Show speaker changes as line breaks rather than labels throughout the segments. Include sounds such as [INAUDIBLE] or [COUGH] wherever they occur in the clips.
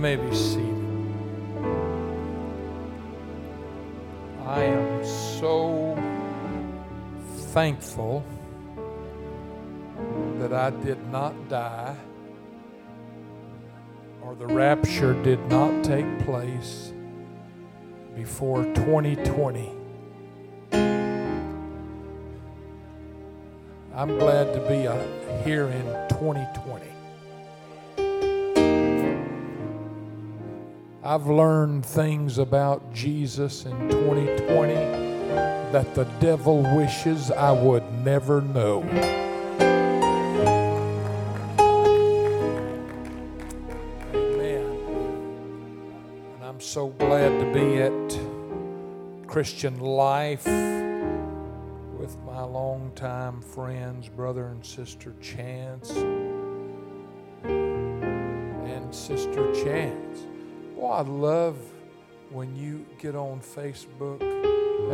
may be seated. I am so thankful that I did not die or the rapture did not take place before 2020. I'm glad to be uh, here in 2020. I've learned things about Jesus in 2020 that the devil wishes I would never know. Amen. And I'm so glad to be at Christian Life with my longtime friends, brother and sister Chance and sister Chance. Oh, I love when you get on Facebook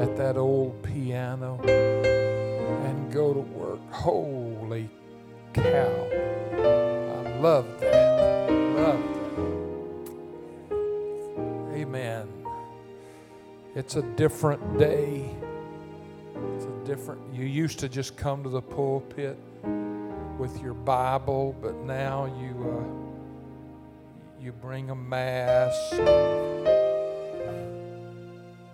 at that old piano and go to work. Holy cow. I love that. Love that. Amen. It's a different day. It's a different you used to just come to the pulpit with your Bible, but now you uh, you bring a mask,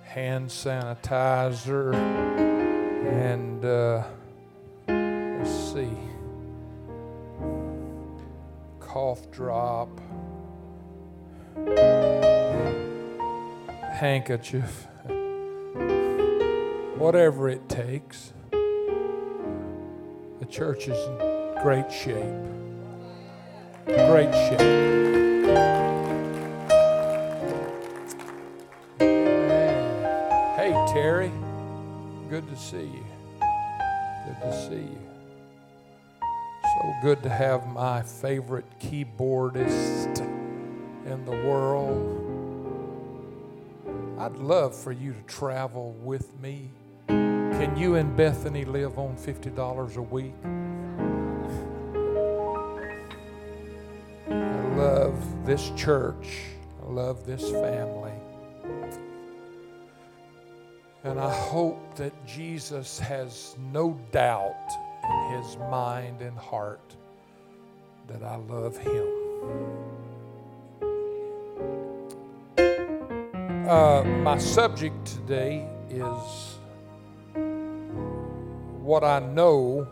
hand sanitizer, and uh, let's see, cough drop, handkerchief, whatever it takes. The church is in great shape. Great shape. Terry. Good to see you. Good to see you. So good to have my favorite keyboardist in the world. I'd love for you to travel with me. Can you and Bethany live on $50 a week? I love this church. I love this family. And I hope that Jesus has no doubt in his mind and heart that I love him. Uh, my subject today is what I know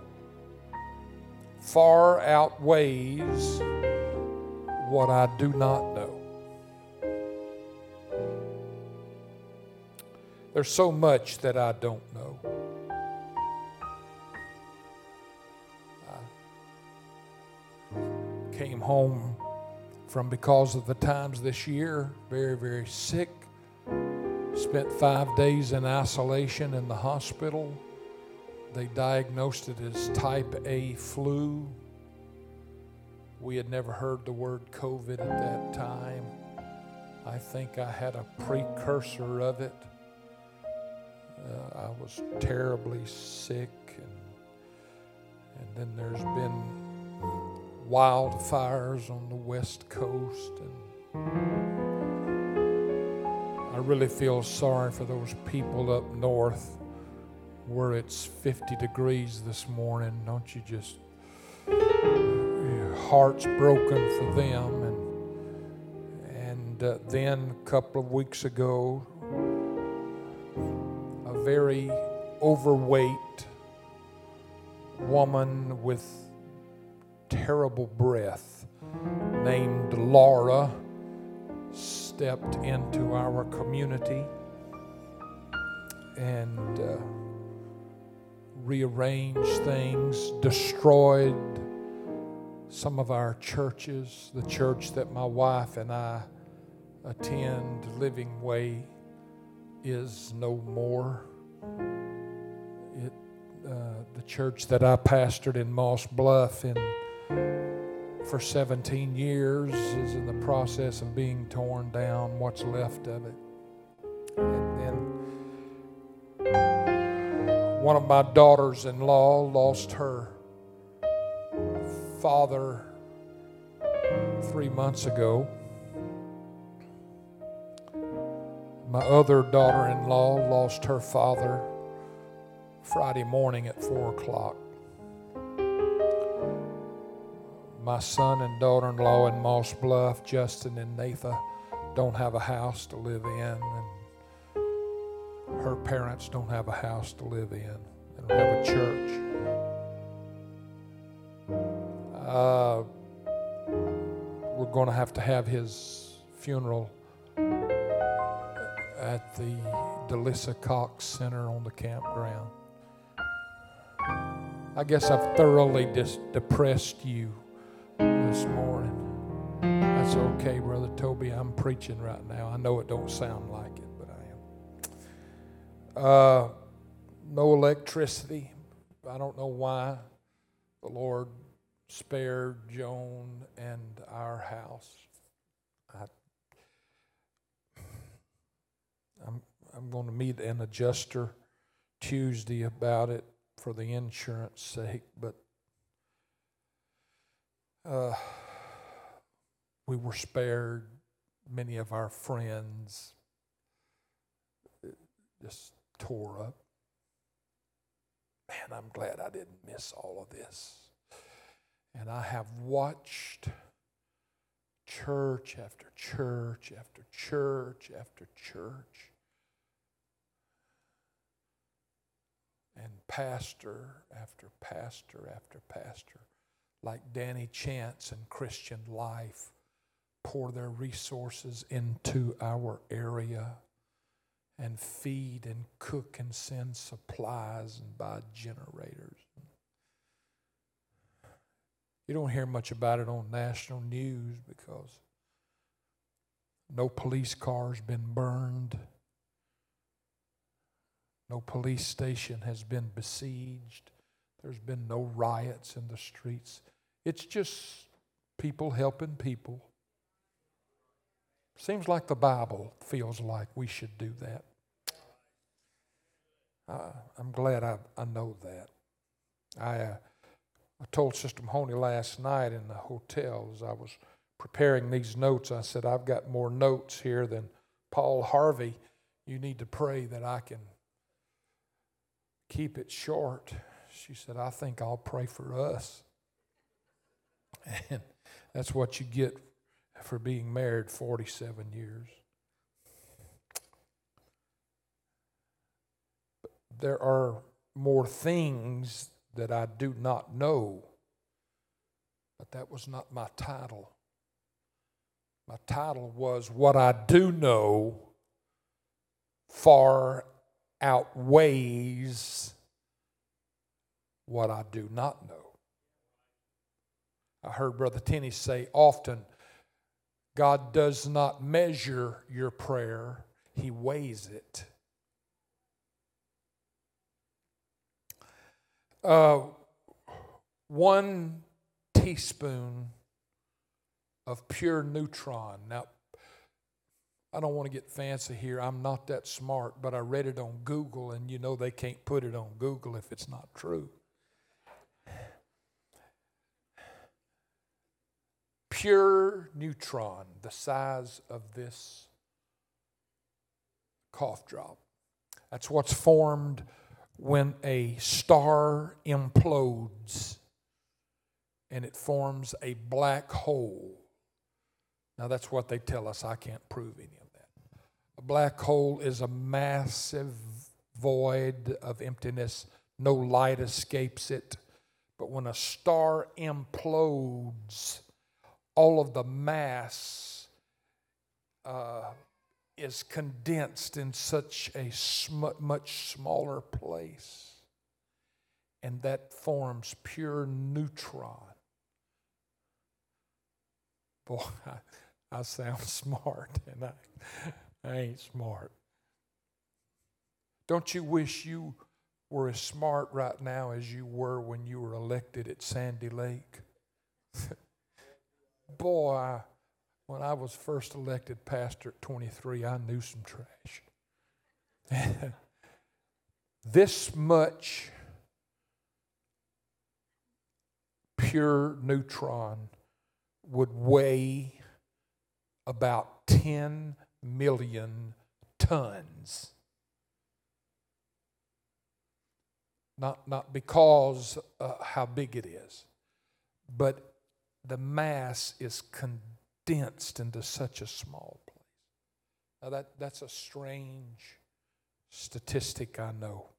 far outweighs what I do not know. There's so much that I don't know. I came home from because of the times this year, very, very sick. Spent five days in isolation in the hospital. They diagnosed it as type A flu. We had never heard the word COVID at that time. I think I had a precursor of it. Uh, I was terribly sick, and, and then there's been wildfires on the West Coast, and I really feel sorry for those people up north where it's 50 degrees this morning. Don't you just, your heart's broken for them. And, and uh, then a couple of weeks ago, very overweight woman with terrible breath named Laura stepped into our community and uh, rearranged things, destroyed some of our churches. The church that my wife and I attend, Living Way, is no more. It, uh, the church that I pastored in Moss Bluff in for 17 years is in the process of being torn down, what's left of it. And then one of my daughters in law lost her father three months ago. My other daughter in law lost her father Friday morning at 4 o'clock. My son and daughter in law in Moss Bluff, Justin and Natha, don't have a house to live in, and her parents don't have a house to live in. They don't have a church. Uh, we're going to have to have his funeral at the Delissa Cox Center on the campground. I guess I've thoroughly dis- depressed you this morning. That's okay, Brother Toby. I'm preaching right now. I know it don't sound like it, but I am. Uh, no electricity. I don't know why the Lord spared Joan and our house. I'm, I'm going to meet an adjuster Tuesday about it for the insurance sake, but uh, we were spared many of our friends just tore up. Man, I'm glad I didn't miss all of this. And I have watched church after church after church after church. And pastor after pastor after pastor like Danny Chance and Christian Life pour their resources into our area and feed and cook and send supplies and buy generators. You don't hear much about it on national news because no police cars been burned. No police station has been besieged. There's been no riots in the streets. It's just people helping people. Seems like the Bible feels like we should do that. Uh, I'm glad I, I know that. I, uh, I told Sister Mahoney last night in the hotel as I was preparing these notes, I said, I've got more notes here than Paul Harvey. You need to pray that I can keep it short. She said, I think I'll pray for us. And that's what you get for being married 47 years. But there are more things that I do not know, but that was not my title. My title was What I Do Know Far Outweighs What I Do Not Know. I heard Brother Tenney say often God does not measure your prayer, He weighs it. Uh, one teaspoon of pure neutron. Now, I don't want to get fancy here. I'm not that smart, but I read it on Google, and you know they can't put it on Google if it's not true. pure neutron the size of this cough drop. That's what's formed when a star implodes and it forms a black hole. Now, that's what they tell us. I can't prove any of that. A black hole is a massive void of emptiness, no light escapes it. But when a star implodes, all of the mass uh, is condensed in such a sm- much smaller place. And that forms pure neutron. Boy, [LAUGHS] I, I sound [LAUGHS] smart, and I, I ain't smart. Don't you wish you were as smart right now as you were when you were elected at Sandy Lake? [LAUGHS] boy, when I was first elected pastor at 23, I knew some trash. [LAUGHS] this much pure neutron would weigh about 10 million tons. Not, not because uh, how big it is, but the mass is condensed into such a small place. Now, that, that's a strange statistic, I know.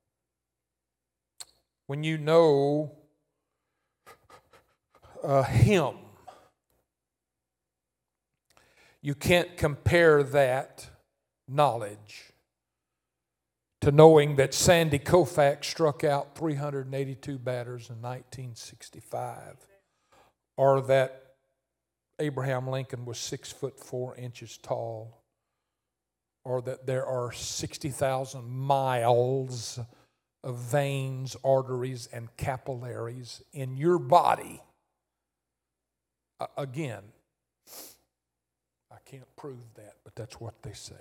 When you know a hymn, you can't compare that knowledge to knowing that Sandy Koufax struck out 382 batters in 1965, or that Abraham Lincoln was six foot four inches tall, or that there are 60,000 miles of veins, arteries, and capillaries in your body. Uh, again, I can't prove that, but that's what they say.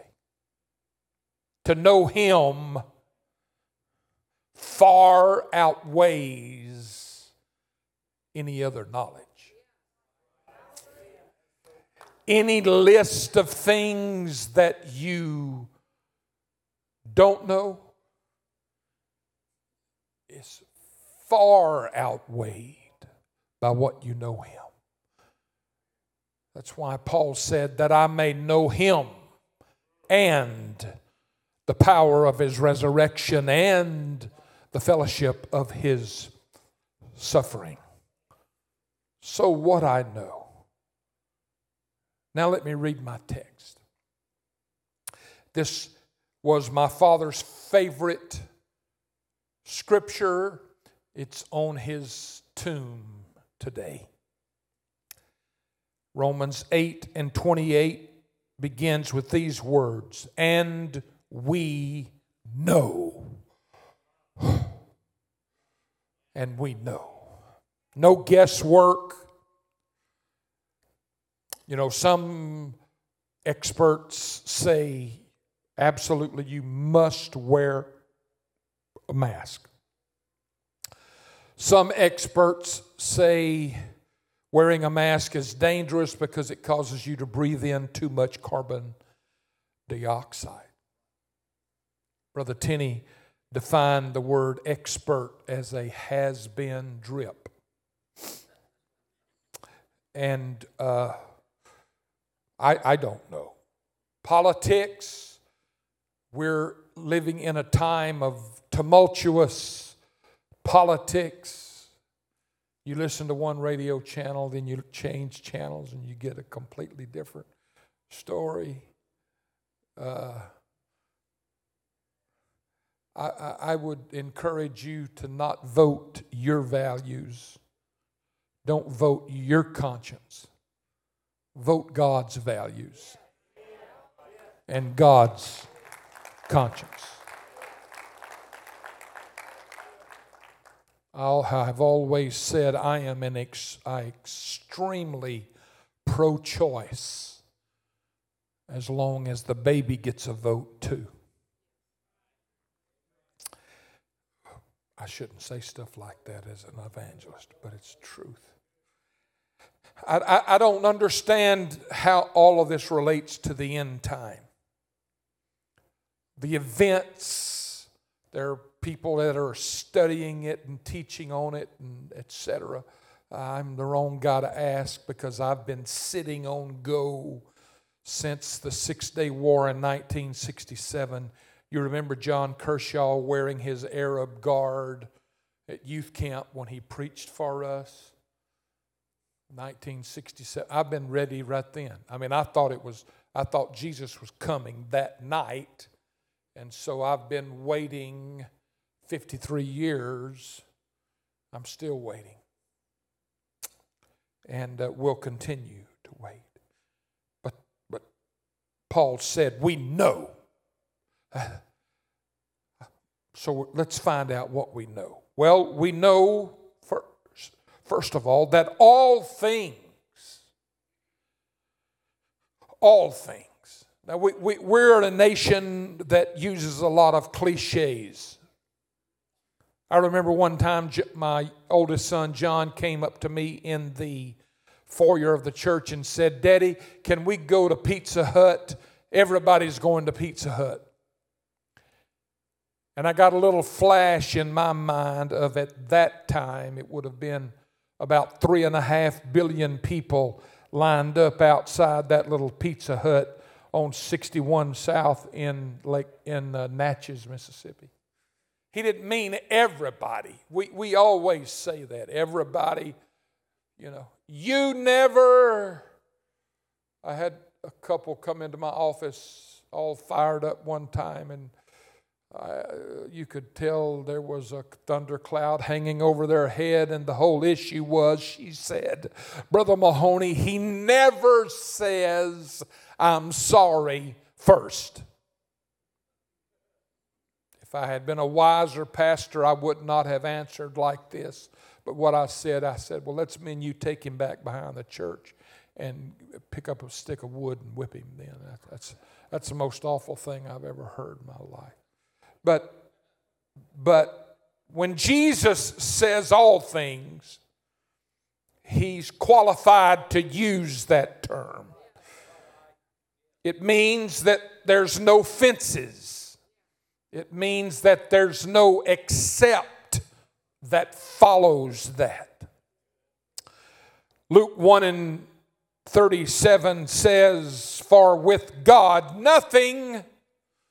To know Him far outweighs any other knowledge. Any list of things that you don't know is far outweighed by what you know Him. That's why Paul said, That I may know Him and the power of His resurrection and the fellowship of His suffering. So, what I know. Now, let me read my text. This was my father's favorite scripture. It's on his tomb today. Romans 8 and 28 begins with these words And we know. [SIGHS] and we know. No guesswork. You know, some experts say absolutely you must wear a mask. Some experts say wearing a mask is dangerous because it causes you to breathe in too much carbon dioxide. Brother Tenney defined the word expert as a has been drip. And uh, I, I don't know. Politics, we're living in a time of tumultuous politics. You listen to one radio channel, then you change channels and you get a completely different story. Uh, I, I would encourage you to not vote your values. Don't vote your conscience. Vote God's values and God's conscience. I've always said I am an ex- extremely pro choice as long as the baby gets a vote too. I shouldn't say stuff like that as an evangelist, but it's truth. I, I, I don't understand how all of this relates to the end time. The events, there are people that are studying it and teaching on it and etc. I'm the wrong guy to ask because I've been sitting on go since the Six Day War in 1967. You remember John Kershaw wearing his Arab guard at youth camp when he preached for us? 1967. I've been ready right then. I mean, I thought it was, I thought Jesus was coming that night. And so I've been waiting 53 years. I'm still waiting. And uh, we'll continue to wait. But, but Paul said, We know. [SIGHS] So let's find out what we know. Well, we know first, of all that all things, all things. Now, we, we, we're a nation that uses a lot of cliches. I remember one time my oldest son, John, came up to me in the foyer of the church and said, Daddy, can we go to Pizza Hut? Everybody's going to Pizza Hut. And I got a little flash in my mind of at that time, it would have been about three and a half billion people lined up outside that little Pizza Hut on 61 South in Lake in uh, Natchez, Mississippi. He didn't mean everybody. We, we always say that. Everybody, you know. You never. I had a couple come into my office all fired up one time, and I, you could tell there was a thundercloud hanging over their head, and the whole issue was, she said, Brother Mahoney, he never says, I'm sorry first. If I had been a wiser pastor, I would not have answered like this. But what I said, I said, well, let's mean you take him back behind the church and pick up a stick of wood and whip him then. That's, that's the most awful thing I've ever heard in my life. But, but when Jesus says all things, he's qualified to use that term. It means that there's no fences. It means that there's no except that follows that. Luke 1 and 37 says, For with God nothing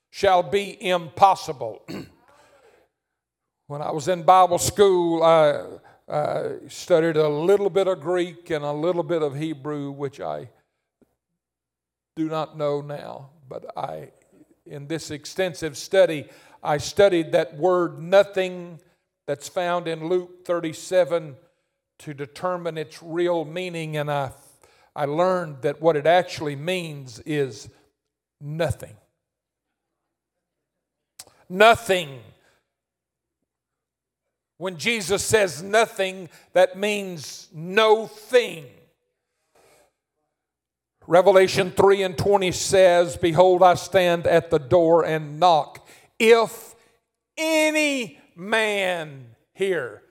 shall be impossible. [CLEARS THROAT] when I was in Bible school, I, studied a little bit of Greek and a little bit of Hebrew, which I do not know now, but I, in this extensive study, I studied that word nothing that's found in Luke 37 to determine its real meaning, and I, I learned that what it actually means is nothing. Nothing. When Jesus says nothing, that means no thing. Revelation 3 and 20 says, Behold, I stand at the door and knock. If any man hear,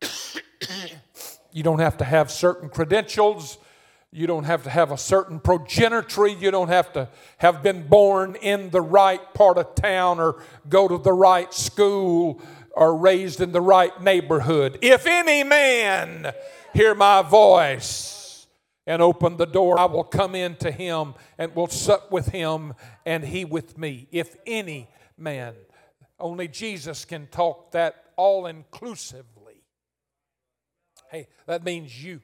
[COUGHS] you don't have to have certain credentials. You don't have to have a certain progenitory. You don't have to have been born in the right part of town or go to the right school or raised in the right neighborhood. If any man hear my voice, and open the door, I will come in to him and will sup with him and he with me. If any man, only Jesus can talk that all inclusively. Hey, that means you.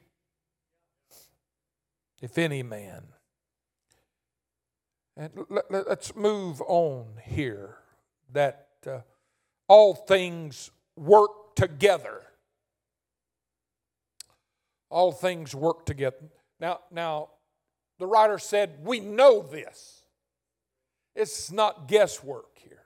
If any man. And let, us move on here that uh, all things work together. All things work together. Now, now, the writer said, We know this. It's not guesswork here.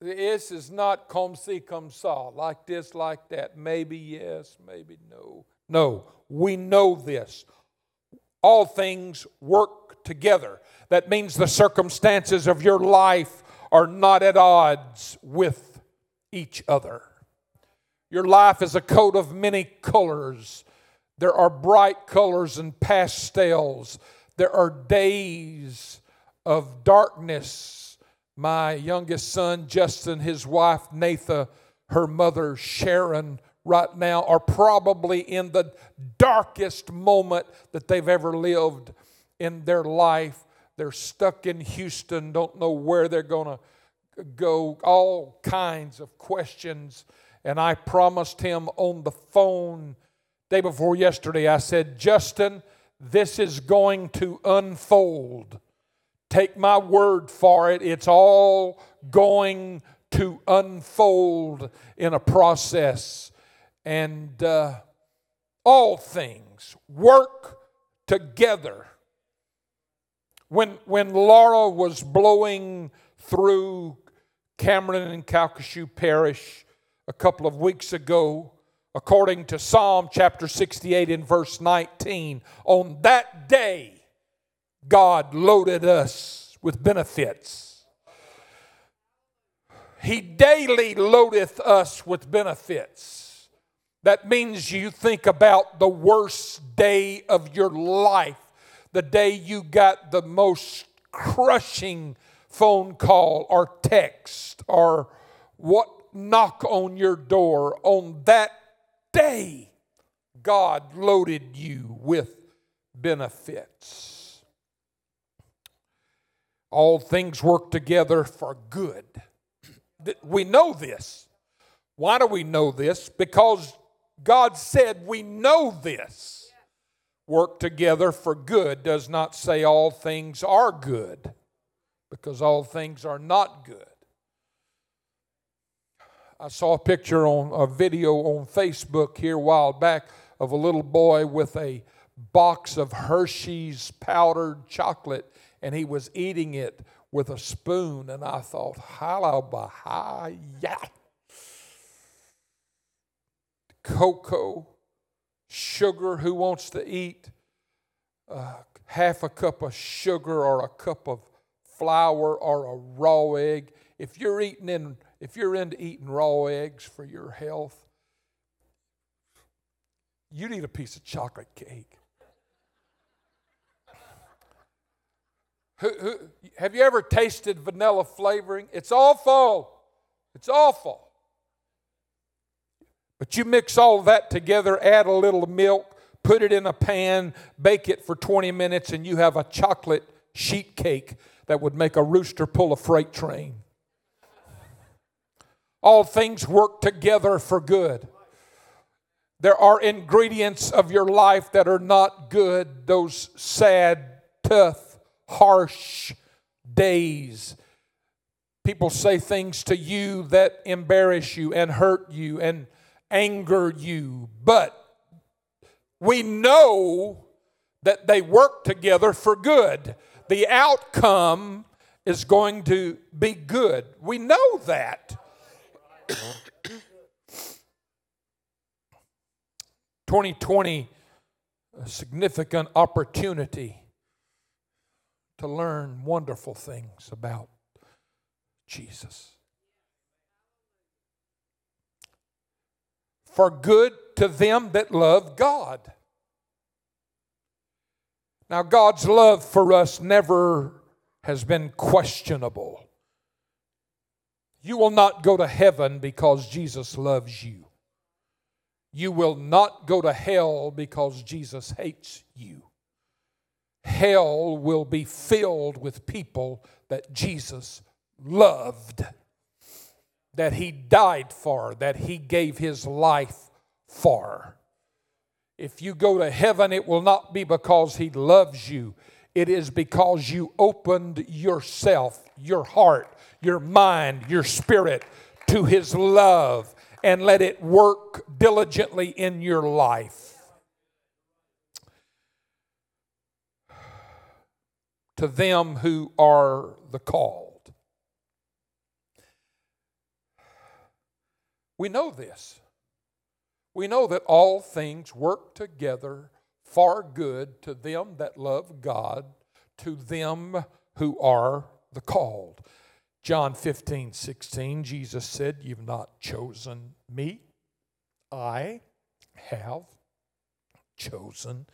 This is not come see, come saw, like this, like that. Maybe yes, maybe no. No, we know this. All things work together. That means the circumstances of your life are not at odds with each other. Your life is a coat of many colors there are bright colors and pastels. There are days of darkness. My youngest son, Justin, his wife, Natha, her mother, Sharon, right now are probably in the darkest moment that they've ever lived in their life. They're stuck in Houston, don't know where they're going to go, all kinds of questions. And I promised him on the phone Day before yesterday, I said, Justin, this is going to unfold. Take my word for it. It's all going to unfold in a process. And uh, all things work together. When, when Laura was blowing through Cameron and Calcasieu Parish a couple of weeks ago, according to Psalm chapter 68 and verse 19. On that day, God loaded us with benefits. He daily loadeth us with benefits. That means you think about the worst day of your life, the day you got the most crushing phone call or text or what knock on your door on that day God loaded you with benefits. All things work together for good. We know this. Why do we know this? Because God said we know this. Work together for good does not say all things are good, because all things are not good. I saw a picture on a video on Facebook here a while back of a little boy with a box of Hershey's powdered chocolate and he was eating it with a spoon. And I thought, halabahaya. Cocoa, sugar, who wants to eat uh, half a cup of sugar or a cup of flour or a raw egg? If you're eating in, if you're into eating raw eggs for your health, you need a piece of chocolate cake. Who, who, have you ever tasted vanilla flavoring? It's awful. It's awful. But you mix all that together, add a little milk, put it in a pan, bake it for 20 minutes, and you have a chocolate sheet cake that would make a rooster pull a freight train. All things work together for good. There are ingredients of your life that are not good, those sad, tough, harsh days. People say things to you that embarrass you and hurt you and anger you, but we know that they work together for good. The outcome is going to be good. We know that. 2020, a significant opportunity to learn wonderful things about Jesus. For good to them that love God. Now, God's love for us never has been questionable. You will not go to heaven because Jesus loves you. You will not go to hell because Jesus hates you hell will be filled with people that Jesus loved, that he died for, that he gave his life for. If you go to heaven, it will not be because he loves you. It is because you opened yourself, your heart, your mind, your spirit to his love and let it work diligently in your life. to them who are the called. We know this. We know that all things work together for good to them that love God, to them who are the called. John 15, 16, Jesus said, You've not chosen me, I have chosen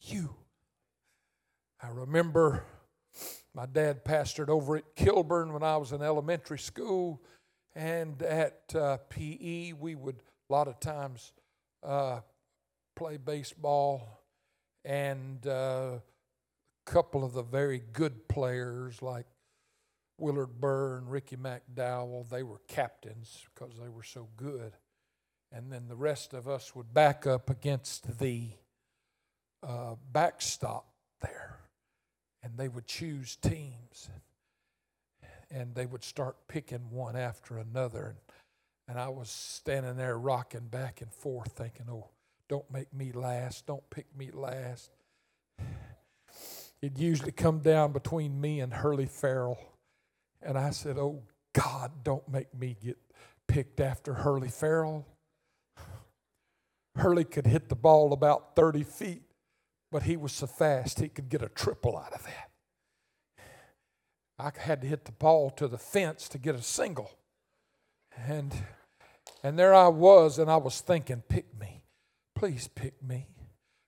you. I remember my dad pastored over at Kilburn when I was in elementary school, and at uh, PE, we would a lot of times uh, play baseball, and uh, a couple of the very good players like Willard Burr and Ricky McDowell, they were captains because they were so good. And then the rest of us would back up against the uh, backstop there and they would choose teams and they would start picking one after another. And, and i was standing there rocking back and forth thinking oh don't make me last. Don't pick me last. It usually come down between me and hurley farrell. And i said oh god don't make me get picked after hurley farrell. Hurley could hit the ball about 30 feet but he was so fast he could get a triple out of that. I had to hit the ball to the fence to get a single. And and there I was, and I was thinking, pick me. Please pick me.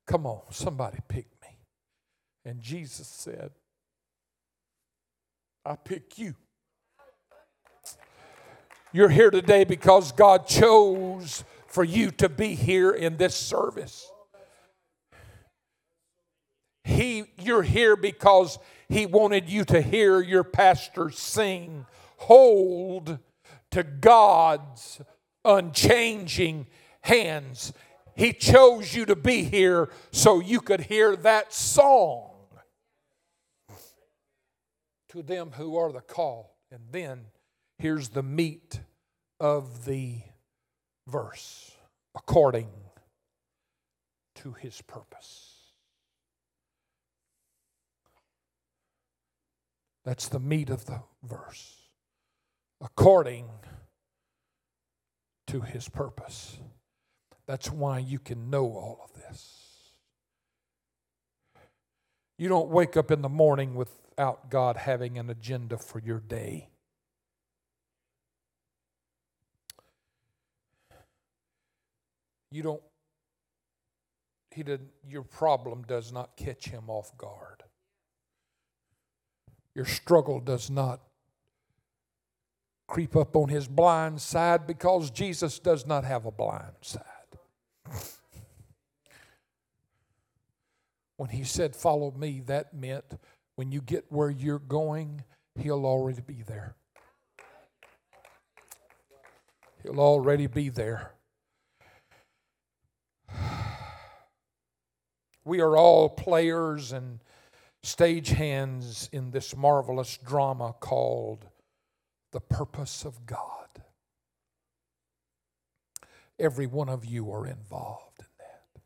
Come on, somebody pick me. And Jesus said, I pick you. You're here today because God chose for you to be here in this service. He, you're here because He wanted you to hear your pastor sing, Hold to God's unchanging hands. He chose you to be here so you could hear that song to them who are the call. And then here's the meat of the verse according to his purpose. That's the meat of the verse. According to his purpose. That's why you can know all of this. You don't wake up in the morning without God having an agenda for your day. You don't, he didn't, your problem does not catch him off guard. Your struggle does not creep up on his blind side because Jesus does not have a blind side. When he said, Follow me, that meant when you get where you're going, he'll already be there. He'll already be there. [SIGHS] We are all players and stagehands in this marvelous drama called The Purpose of God. Every one of you are involved in that.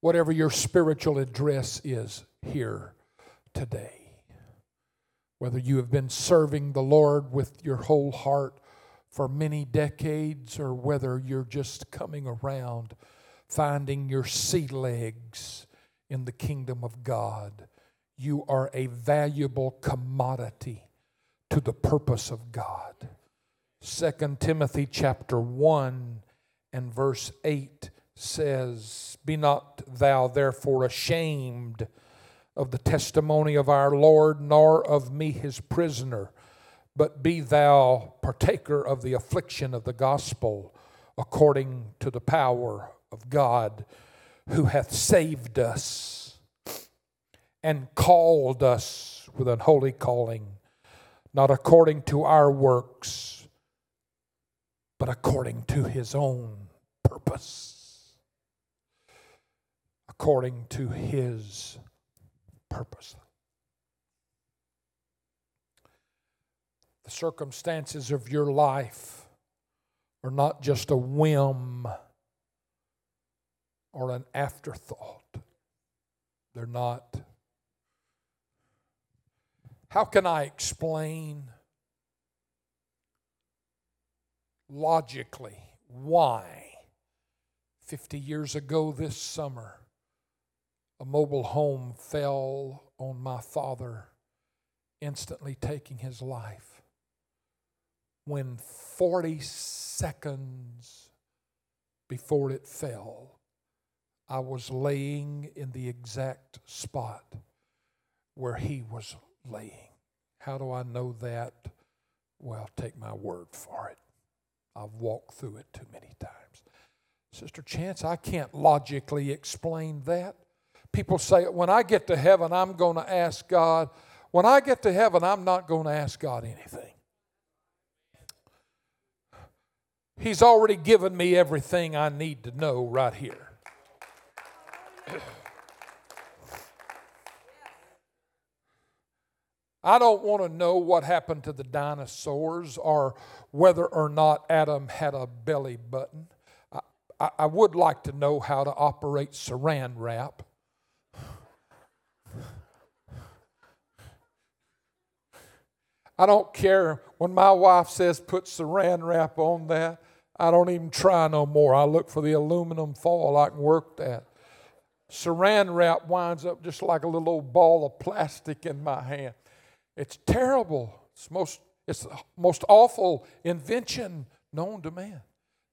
Whatever your spiritual address is here today, whether you have been serving the Lord with your whole heart for many decades or whether you're just coming around finding your sea legs in the kingdom of God. You are a valuable commodity to the purpose of God. 2 Timothy chapter 1 and verse 8 says, Be not thou therefore ashamed of the testimony of our Lord, nor of me his prisoner, but be thou partaker of the affliction of the gospel according to the power of God who hath saved us and called us with an holy calling, not according to our works, but according to his own purpose. According to his purpose. The circumstances of your life are not just a whim or an afterthought. They're not. How can I explain logically why 50 years ago this summer a mobile home fell on my father, instantly taking his life? When 40 seconds before it fell, I was laying in the exact spot where he was laying. How do I know that? Well, take my word for it. I've walked through it too many times. Sister Chance, I can't logically explain that. People say, when I get to heaven, I'm going to ask God. When I get to heaven, I'm not going to ask God anything. He's already given me everything I need to know right here. I don't want to know what happened to the dinosaurs or whether or not Adam had a belly button. I, I, I would like to know how to operate saran wrap. I don't care when my wife says put saran wrap on that. I don't even try no more. I look for the aluminum foil I can work that. Saran wrap winds up just like a little old ball of plastic in my hand. It's terrible. It's most it's the most awful invention known to man.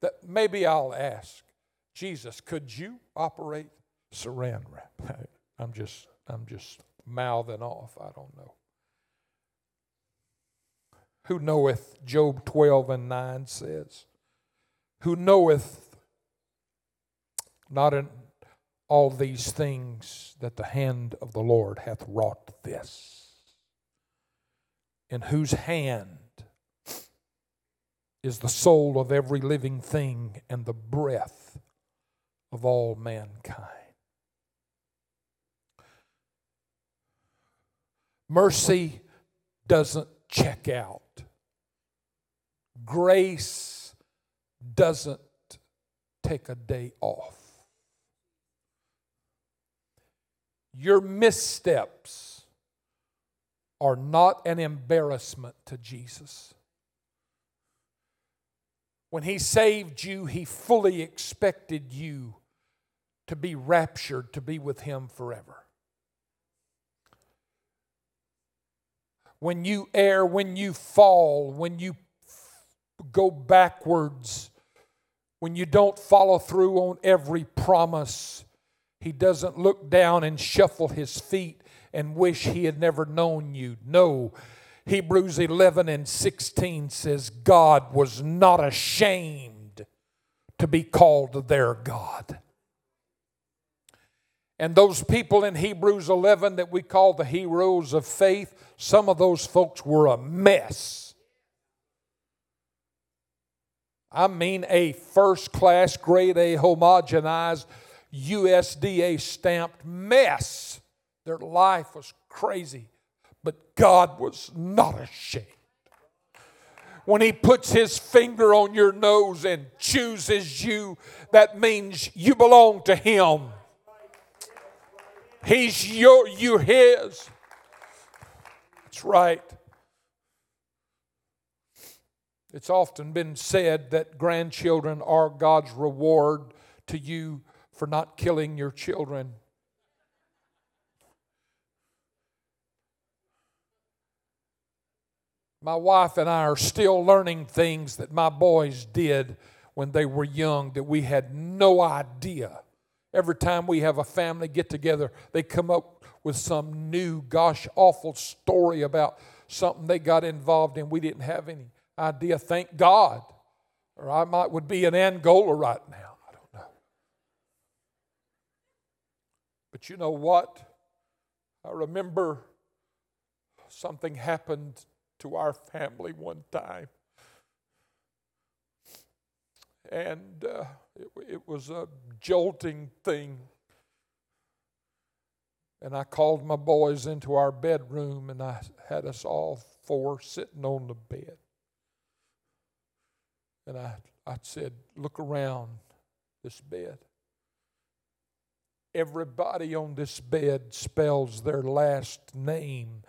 That maybe I'll ask Jesus, could you operate saran wrap? [LAUGHS] I'm just I'm just mouthing off. I don't know. Who knoweth, Job 12 and 9 says, who knoweth not in all these things that the hand of the Lord hath wrought this, in whose hand is the soul of every living thing and the breath of all mankind. Mercy doesn't check out. Grace doesn't take a day off. Your missteps are not an embarrassment to Jesus. When He saved you, He fully expected you to be raptured, to be with Him forever. When you err, when you fall, when you go backwards, when you don't follow through on every promise, He doesn't look down and shuffle His feet and wish He had never known you. No, Hebrews 11 and 16 says, God was not ashamed to be called their God. And those people in Hebrews 11 that we call the heroes of faith, some of those folks were a mess. I mean, a first class, grade A, homogenized, USDA stamped mess. Their life was crazy but God was not ashamed. When He puts His finger on your nose and chooses you, that means you belong to Him. He's your, you're His. That's right. It's often been said that grandchildren are God's reward to you for not killing your children. My wife and I are still learning things that my boys did when they were young that we had no idea. Every time we have a family get together, they come up with some new, gosh, awful story about something they got involved in. We didn't have any idea. Thank God. Or I might would be in Angola right now. I don't know. But you know what? I remember something happened to our family one time. And uh, it, it was a jolting thing. And I called my boys into our bedroom and I had us all four sitting on the bed. And I, I said, Look around this bed. Everybody on this bed spells their last name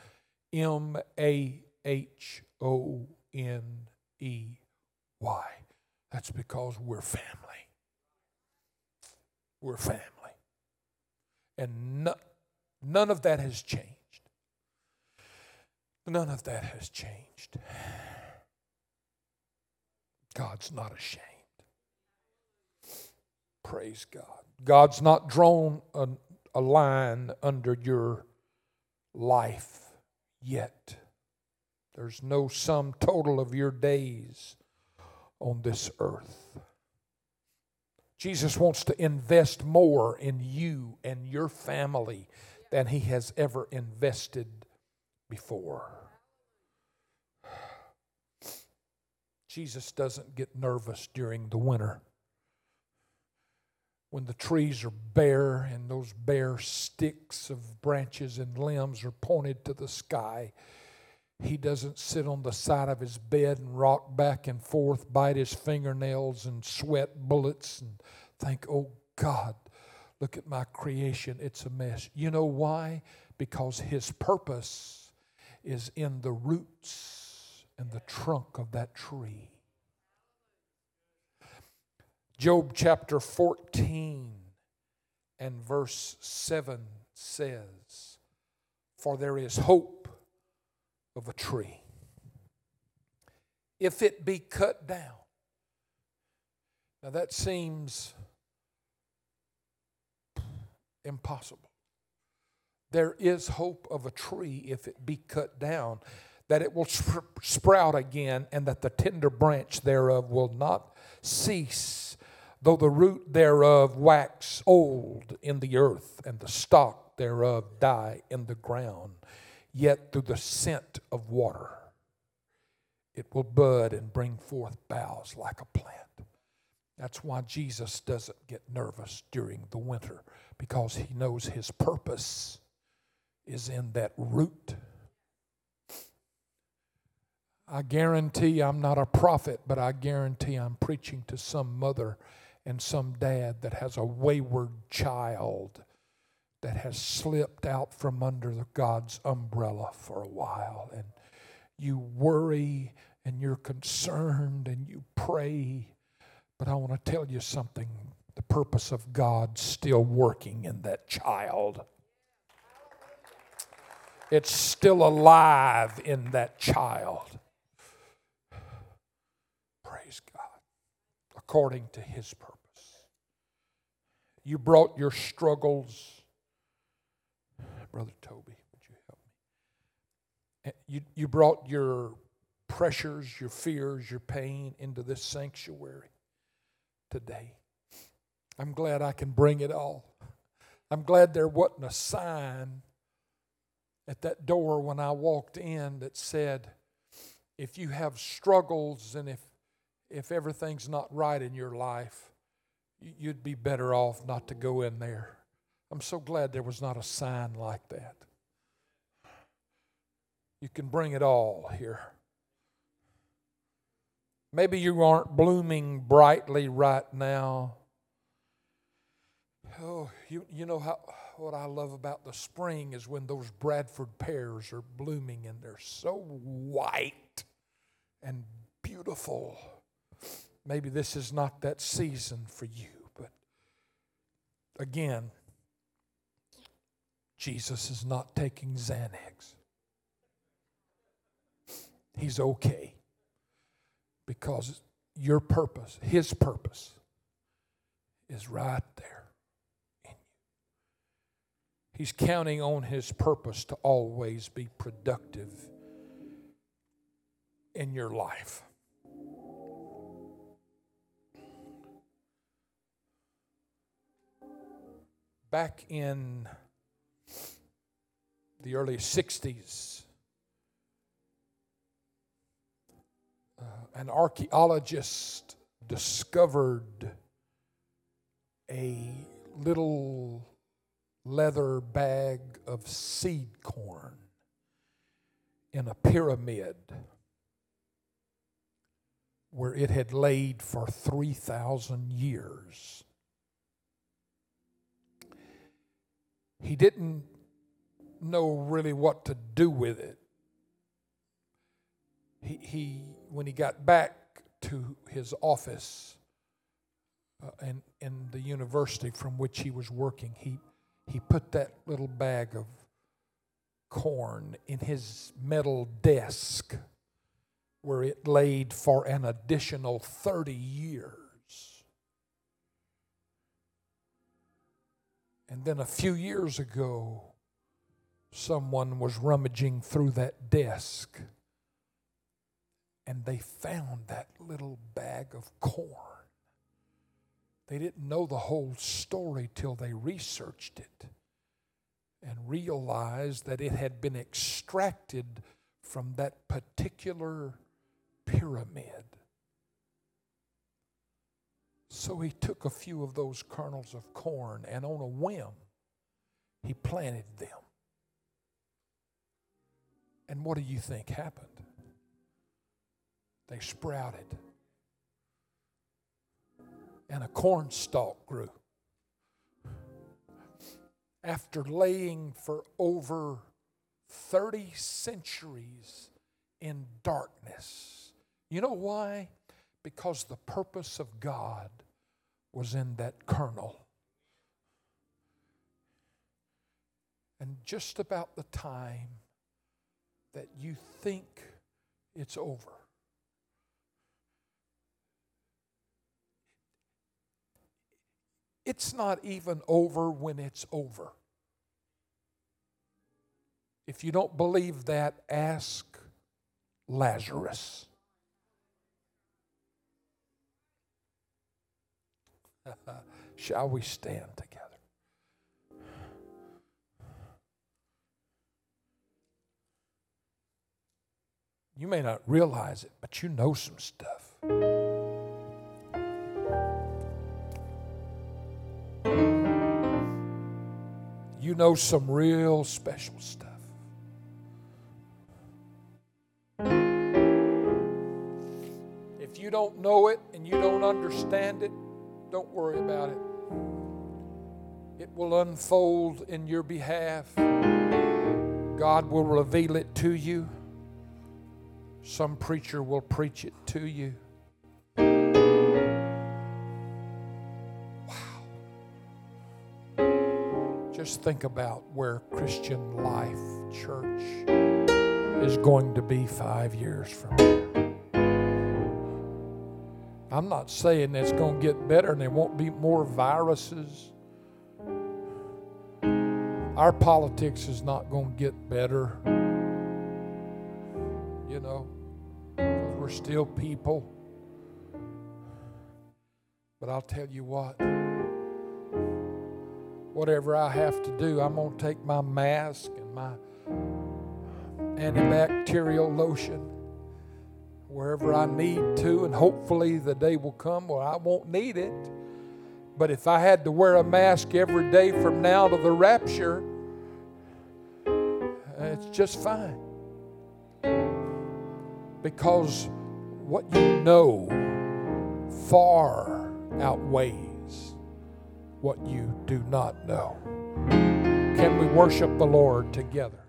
M A H O N E Y. That's because we're family. We're family. And no, none of that has changed. None of that has changed. [SIGHS] God's not ashamed. Praise God. God's not drawn a, a line under your life yet. There's no sum total of your days on this earth. Jesus wants to invest more in you and your family than he has ever invested before. Jesus doesn't get nervous during the winter. When the trees are bare and those bare sticks of branches and limbs are pointed to the sky, he doesn't sit on the side of his bed and rock back and forth, bite his fingernails and sweat bullets and think, oh God, look at my creation. It's a mess. You know why? Because his purpose is in the roots and the trunk of that tree. Job chapter 14 and verse 7 says, For there is hope of a tree. If it be cut down. Now that seems impossible. There is hope of a tree if it be cut down. that it will sprout again, and that the tender branch thereof will not cease, though the root thereof wax old in the earth, and the stock thereof die in the ground. Yet through the scent of water it will bud and bring forth boughs like a plant. That's why Jesus doesn't get nervous during the winter, because he knows his purpose is in that root I guarantee I'm not a prophet, but I guarantee I'm preaching to some mother and some dad that has a wayward child that has slipped out from under God's umbrella for a while. And you worry and you're concerned and you pray. But I want to tell you something the purpose of God still working in that child. It's still alive in that child. According to his purpose. You brought your struggles. Brother Toby, would you help me? Eh, you, you brought your pressures, your fears, your pain into this sanctuary today. I'm glad I can bring it all. I'm glad there wasn't a sign at that door when I walked in that said, if you have struggles and if if everything's not right in your life, you'd be better off not to go in there. I'm so glad there was not a sign like that. You can bring it all here. Maybe you aren't blooming brightly right now. Oh, you, you know how what I love about the spring is when those Bradford pears are blooming and they're so white and beautiful. Maybe this is not that season for you, but again, Jesus is not taking Xanax. He's okay because your purpose, His purpose, is right there in you. He's counting on His purpose to always be productive in your life. Back in the early 60s, uh, an archaeologist discovered a little leather bag of seed corn in a pyramid where it had laid for 3,000 years. He didn't know really what to do with it. He, he when he got back to his office uh, in, in the university from which he was working, he, he put that little bag of corn in his metal desk where it laid for an additional 30 years. And then a few years ago, someone was rummaging through that desk and they found that little bag of corn. They didn't know the whole story till they researched it and realized that it had been extracted from that particular pyramid. So he took a few of those kernels of corn and on a whim, he planted them. And what do you think happened? They sprouted. And a corn stalk grew. After laying for over 30 centuries in darkness. You know why? Because the purpose of God was in that kernel. And just about the time that you think it's over, it's not even over when it's over. If you don't believe that, ask Lazarus. [LAUGHS] Shall we stand together? You may not realize it, but you know some stuff. You know some real special stuff. If you don't know it and you don't understand it, don't worry about it. It will unfold in your behalf. God will reveal it to you. Some preacher will preach it to you. Wow. Just think about where Christian Life Church is going to be five years from now. I'm not saying it's going to get better and there won't be more viruses. Our politics is not going to get better you know, because we're still people. But I'll tell you what, whatever I have to do, I'm going to take my mask and my antibacterial lotion wherever I need to, and hopefully the day will come where I won't need it. But if I had to wear a mask every day from now to the rapture, it's just fine because what you know far outweighs what you do not know. Can we worship the Lord together?